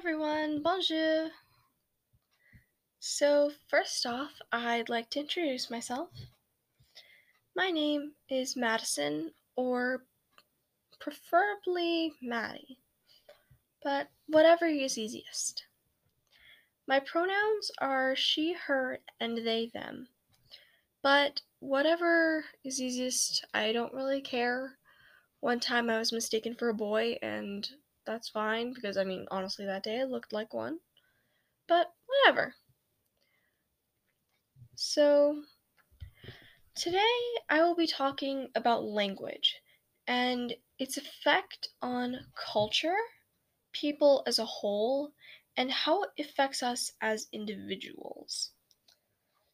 everyone, bonjour. So, first off, I'd like to introduce myself. My name is Madison, or preferably Maddie, but whatever is easiest. My pronouns are she, her, and they, them, but whatever is easiest, I don't really care. One time I was mistaken for a boy, and that's fine because I mean, honestly, that day I looked like one. But whatever. So, today I will be talking about language and its effect on culture, people as a whole, and how it affects us as individuals.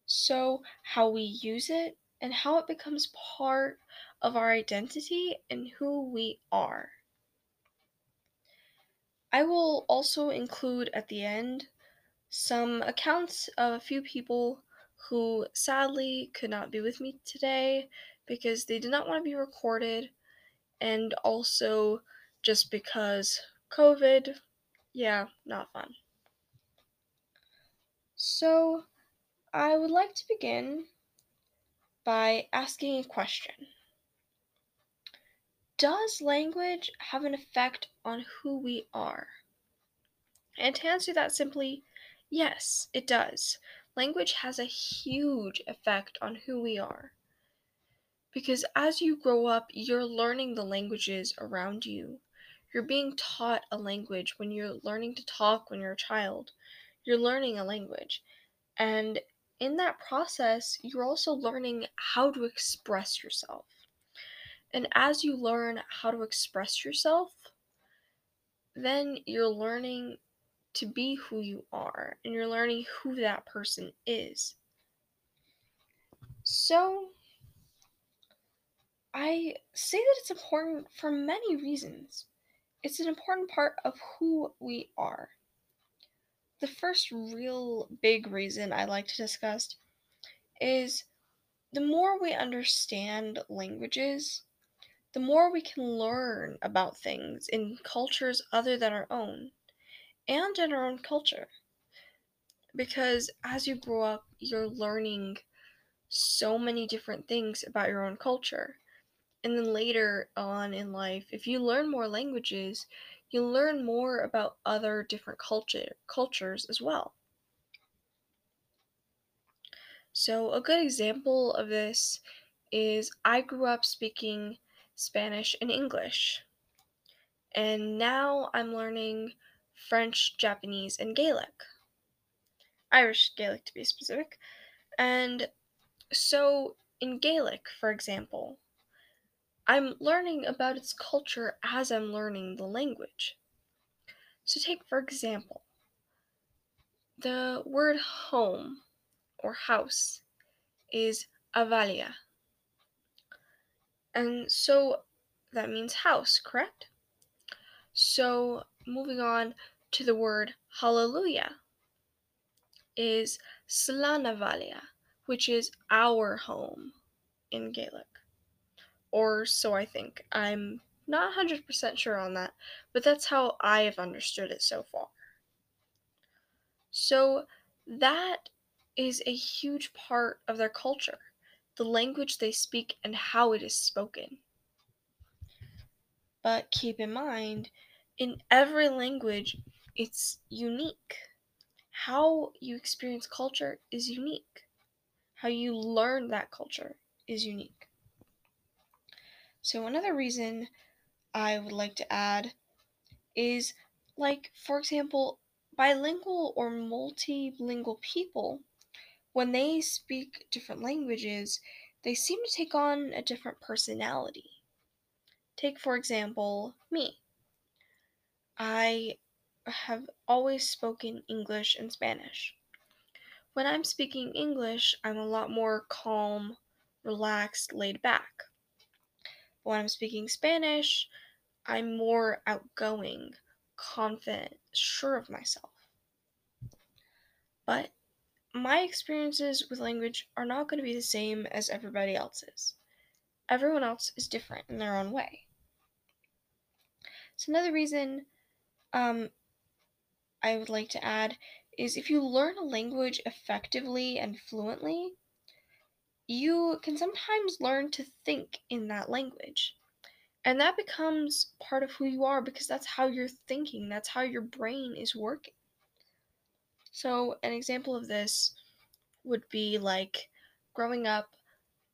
So, how we use it and how it becomes part of our identity and who we are. I will also include at the end some accounts of a few people who sadly could not be with me today because they did not want to be recorded and also just because COVID, yeah, not fun. So, I would like to begin by asking a question Does language have an effect on who we are? And to answer that simply, yes, it does. Language has a huge effect on who we are. Because as you grow up, you're learning the languages around you. You're being taught a language when you're learning to talk when you're a child. You're learning a language. And in that process, you're also learning how to express yourself. And as you learn how to express yourself, then you're learning to be who you are and you're learning who that person is. So, I say that it's important for many reasons. It's an important part of who we are. The first real big reason I like to discuss is the more we understand languages, the more we can learn about things in cultures other than our own and in our own culture. Because as you grow up, you're learning so many different things about your own culture. And then later on in life, if you learn more languages, you learn more about other different culture cultures as well. So a good example of this is I grew up speaking Spanish and English. And now I'm learning French, Japanese, and Gaelic. Irish Gaelic to be specific. And so in Gaelic, for example, I'm learning about its culture as I'm learning the language. So, take for example, the word home or house is abhaile. And so that means house, correct? So, moving on to the word hallelujah is Slán abhaile, which is our home in Gaelic. Or so I think. I'm not 100% sure on that, but that's how I have understood it so far. So that is a huge part of their culture, the language they speak and how it is spoken. But keep in mind, in every language, it's unique. How you experience culture is unique. How you learn that culture is unique. So, another reason I would like to add is like, for example, bilingual or multilingual people, when they speak different languages, they seem to take on a different personality. Take, for example, me. I have always spoken English and Spanish. When I'm speaking English, I'm a lot more calm, relaxed, laid back. When I'm speaking Spanish, I'm more outgoing, confident, sure of myself. But my experiences with language are not going to be the same as everybody else's. Everyone else is different in their own way. So, another reason um, I would like to add is if you learn a language effectively and fluently, you can sometimes learn to think in that language. And that becomes part of who you are because that's how you're thinking, that's how your brain is working. So, an example of this would be like growing up,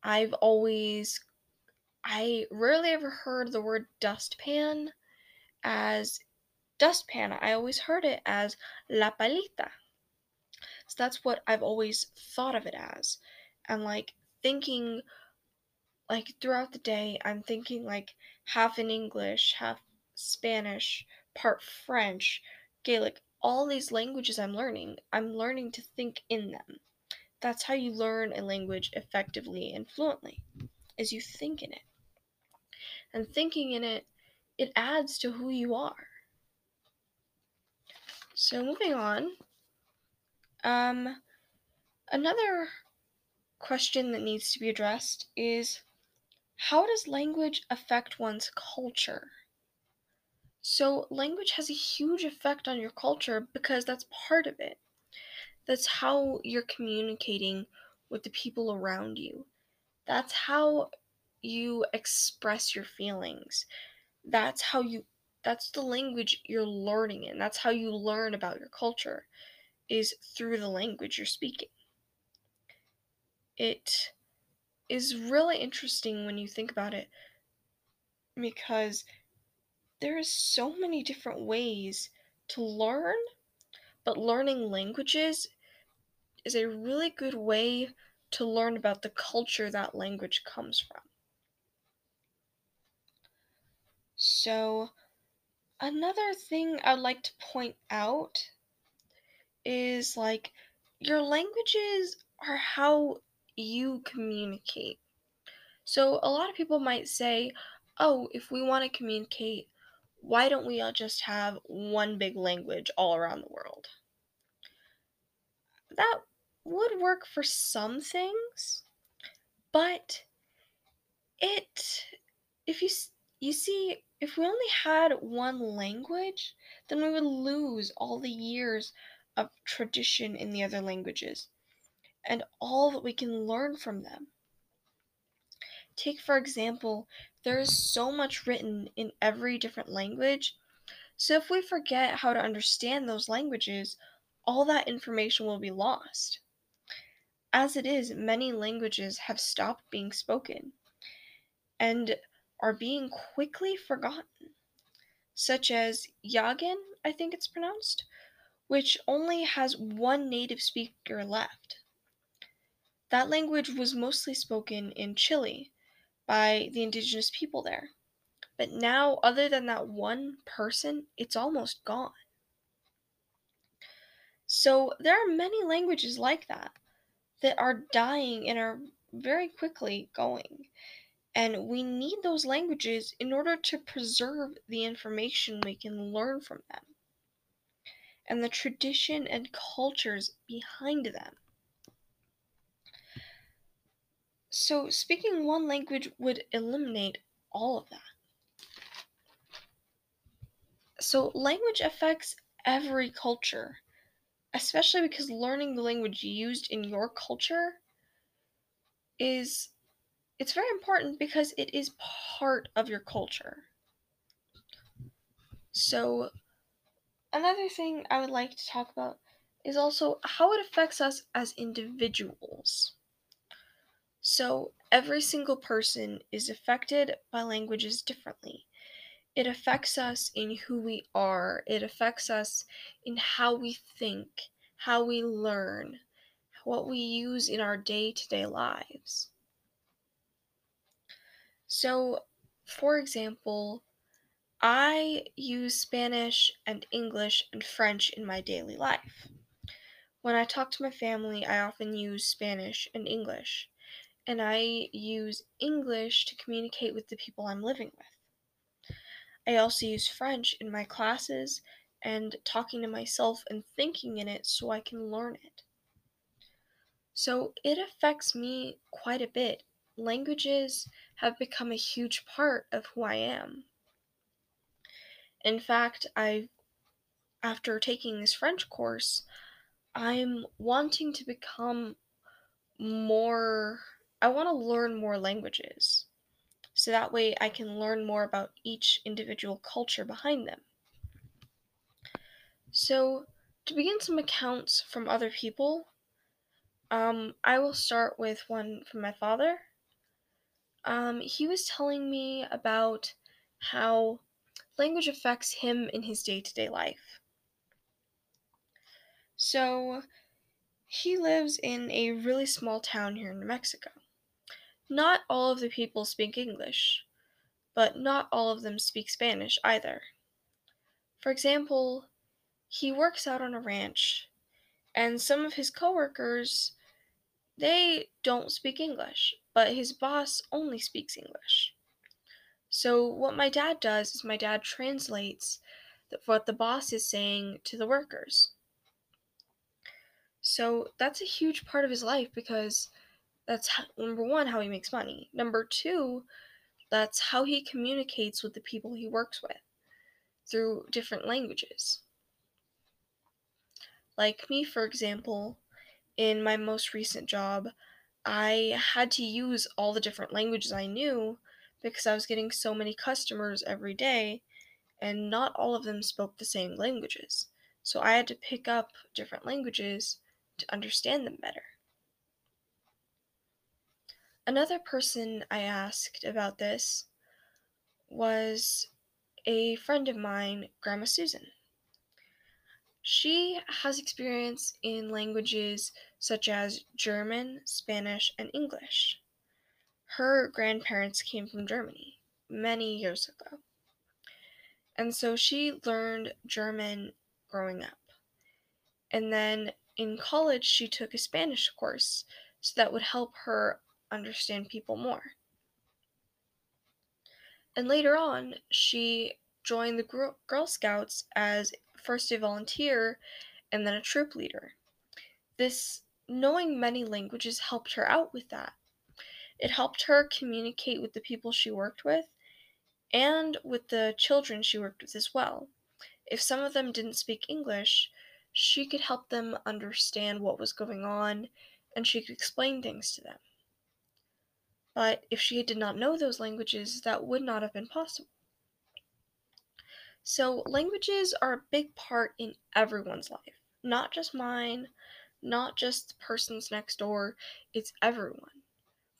I've always, I rarely ever heard the word dustpan as dustpan. I always heard it as la palita. So that's what I've always thought of it as. And like thinking, like throughout the day, I'm thinking like half in English, half Spanish, part French, Gaelic, all these languages I'm learning, I'm learning to think in them. That's how you learn a language effectively and fluently, is you think in it. And thinking in it, it adds to who you are. So moving on, um, another question that needs to be addressed is how does language affect one's culture? So, language has a huge effect on your culture because that's part of it. That's how you're communicating with the people around you. That's how you express your feelings. That's how you that's the language you're learning in. That's how you learn about your culture is through the language you're speaking. It is really interesting when you think about it because there is so many different ways to learn, but learning languages is a really good way to learn about the culture that language comes from. So, another thing I'd like to point out is like your languages are how you communicate. So, a lot of people might say, oh, if we want to communicate, why don't we all just have one big language all around the world? That would work for some things, but it, if you, you see, if we only had one language, then we would lose all the years of tradition in the other languages and all that we can learn from them. Take, for example, there is so much written in every different language, so if we forget how to understand those languages, all that information will be lost. As it is, many languages have stopped being spoken and are being quickly forgotten, such as Yaghan, I think it's pronounced, which only has one native speaker left. That language was mostly spoken in Chile by the indigenous people there. But now, other than that one person, it's almost gone. So, there are many languages like that that are dying and are very quickly going. And we need those languages in order to preserve the information we can learn from them and the tradition and cultures behind them. So, speaking one language would eliminate all of that. So, language affects every culture, especially because learning the language used in your culture is it's very important because it is part of your culture. So, another thing I would like to talk about is also how it affects us as individuals. So, every single person is affected by languages differently. It affects us in who we are, it affects us in how we think, how we learn, what we use in our day to day lives. So, for example, I use Spanish and English and French in my daily life. When I talk to my family, I often use Spanish and English, and I use English to communicate with the people I'm living with. I also use French in my classes and talking to myself and thinking in it so I can learn it. So it affects me quite a bit. Languages have become a huge part of who I am. In fact, I've after taking this French course, I'm wanting to become more, I want to learn more languages. So that way I can learn more about each individual culture behind them. So, to begin some accounts from other people, um, I will start with one from my father. Um, he was telling me about how language affects him in his day to day life. So, he lives in a really small town here in New Mexico. Not all of the people speak English, but not all of them speak Spanish either. For example, he works out on a ranch, and some of his coworkers they don't speak English, but his boss only speaks English. So what my dad does is my dad translates what the boss is saying to the workers. So that's a huge part of his life because that's how, number one how he makes money. Number two, that's how he communicates with the people he works with through different languages. Like me, for example, in my most recent job, I had to use all the different languages I knew because I was getting so many customers every day, and not all of them spoke the same languages. So I had to pick up different languages to understand them better. Another person I asked about this was a friend of mine, Grandma Susan. She has experience in languages such as German, Spanish, and English. Her grandparents came from Germany many years ago. And so she learned German growing up. And then in college, she took a Spanish course so that would help her understand people more. And later on, she joined the Girl Scouts as first a volunteer and then a troop leader. This knowing many languages helped her out with that. It helped her communicate with the people she worked with and with the children she worked with as well. If some of them didn't speak English, she could help them understand what was going on and she could explain things to them. But if she did not know those languages, that would not have been possible. So, languages are a big part in everyone's life, not just mine, not just the person's next door, it's everyone.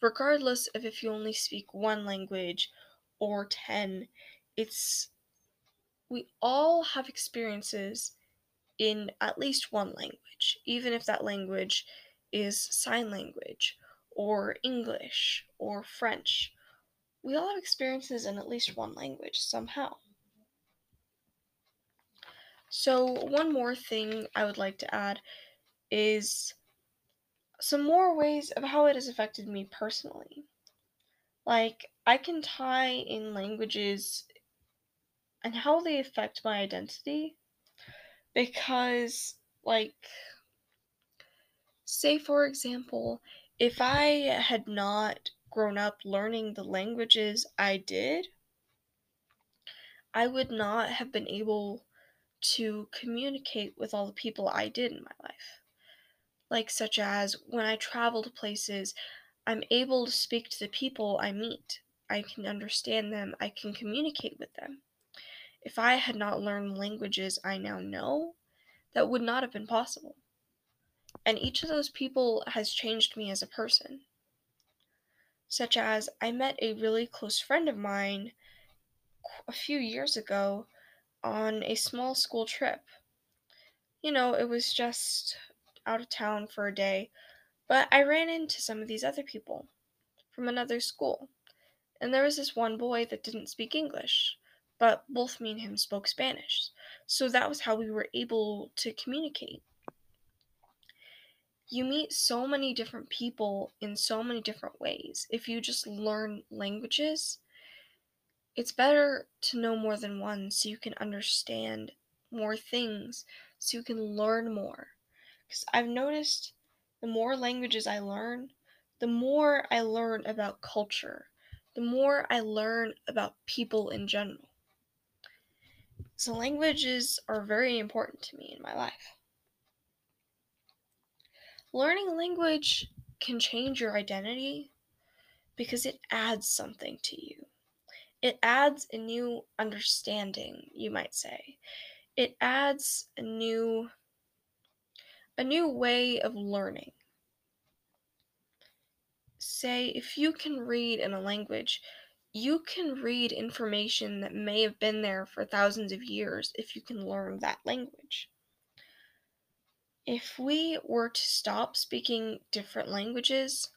Regardless of if you only speak one language or 10, it's we all have experiences in at least one language, even if that language is sign language or English or French. We all have experiences in at least one language somehow. So, one more thing I would like to add is some more ways of how it has affected me personally. Like, I can tie in languages and how they affect my identity because, like, say for example, if I had not grown up learning the languages I did, I would not have been able to communicate with all the people I did in my life. Like, such as when I travel to places, I'm able to speak to the people I meet. I can understand them, I can communicate with them. If I had not learned languages I now know, that would not have been possible. And each of those people has changed me as a person. Such as, I met a really close friend of mine a few years ago on a small school trip. You know, it was just out of town for a day, but I ran into some of these other people from another school. And there was this one boy that didn't speak English, but both me and him spoke Spanish. So that was how we were able to communicate. You meet so many different people in so many different ways. If you just learn languages, it's better to know more than one so you can understand more things, so you can learn more. Because I've noticed the more languages I learn, the more I learn about culture, the more I learn about people in general. So, languages are very important to me in my life. Learning language can change your identity because it adds something to you. It adds a new understanding, you might say. It adds a new a new way of learning. Say if you can read in a language, you can read information that may have been there for thousands of years if you can learn that language. If we were to stop speaking different languages,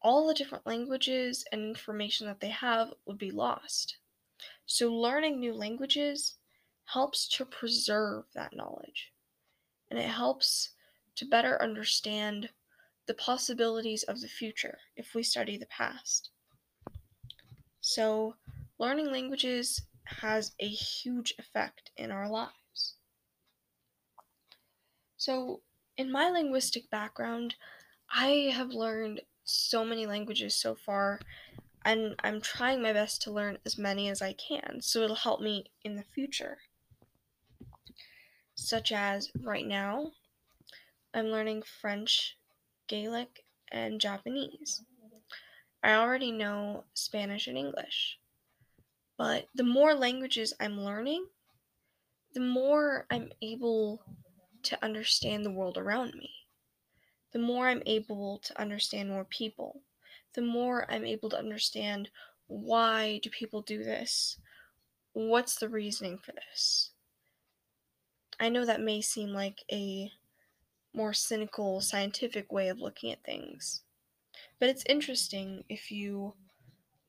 all the different languages and information that they have would be lost. So, learning new languages helps to preserve that knowledge and it helps to better understand the possibilities of the future if we study the past. So, learning languages has a huge effect in our lives. So, in my linguistic background, I have learned so many languages so far, and I'm trying my best to learn as many as I can so it'll help me in the future. Such as right now, I'm learning French, Gaelic, and Japanese. I already know Spanish and English. But the more languages I'm learning, the more I'm able to understand the world around me. The more I'm able to understand more people. The more I'm able to understand why do people do this? What's the reasoning for this? I know that may seem like a more cynical, scientific way of looking at things. But it's interesting if you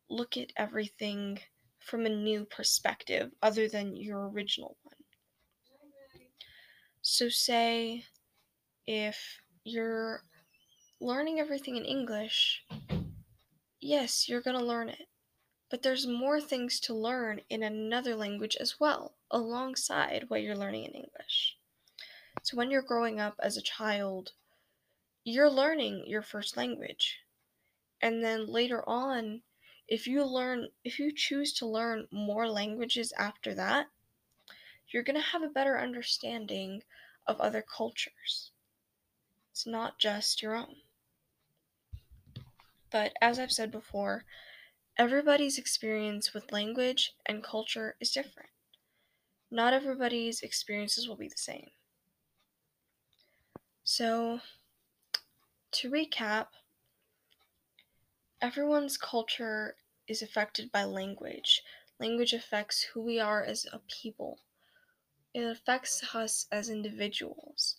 look at everything from a new perspective other than your original. So, say if you're learning everything in English, yes, you're going to learn it. But there's more things to learn in another language as well, alongside what you're learning in English. So when you're growing up as a child, you're learning your first language. And then later on, if you learn if you choose to learn more languages after that, you're going to have a better understanding of other cultures. It's not just your own. But as I've said before, everybody's experience with language and culture is different. Not everybody's experiences will be the same. So, to recap, everyone's culture is affected by language. Language affects who we are as a people, it affects us as individuals.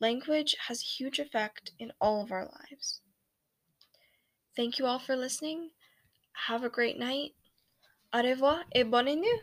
Language has a huge effect in all of our lives. Thank you all for listening. Have a great night. Au revoir et bonne nuit.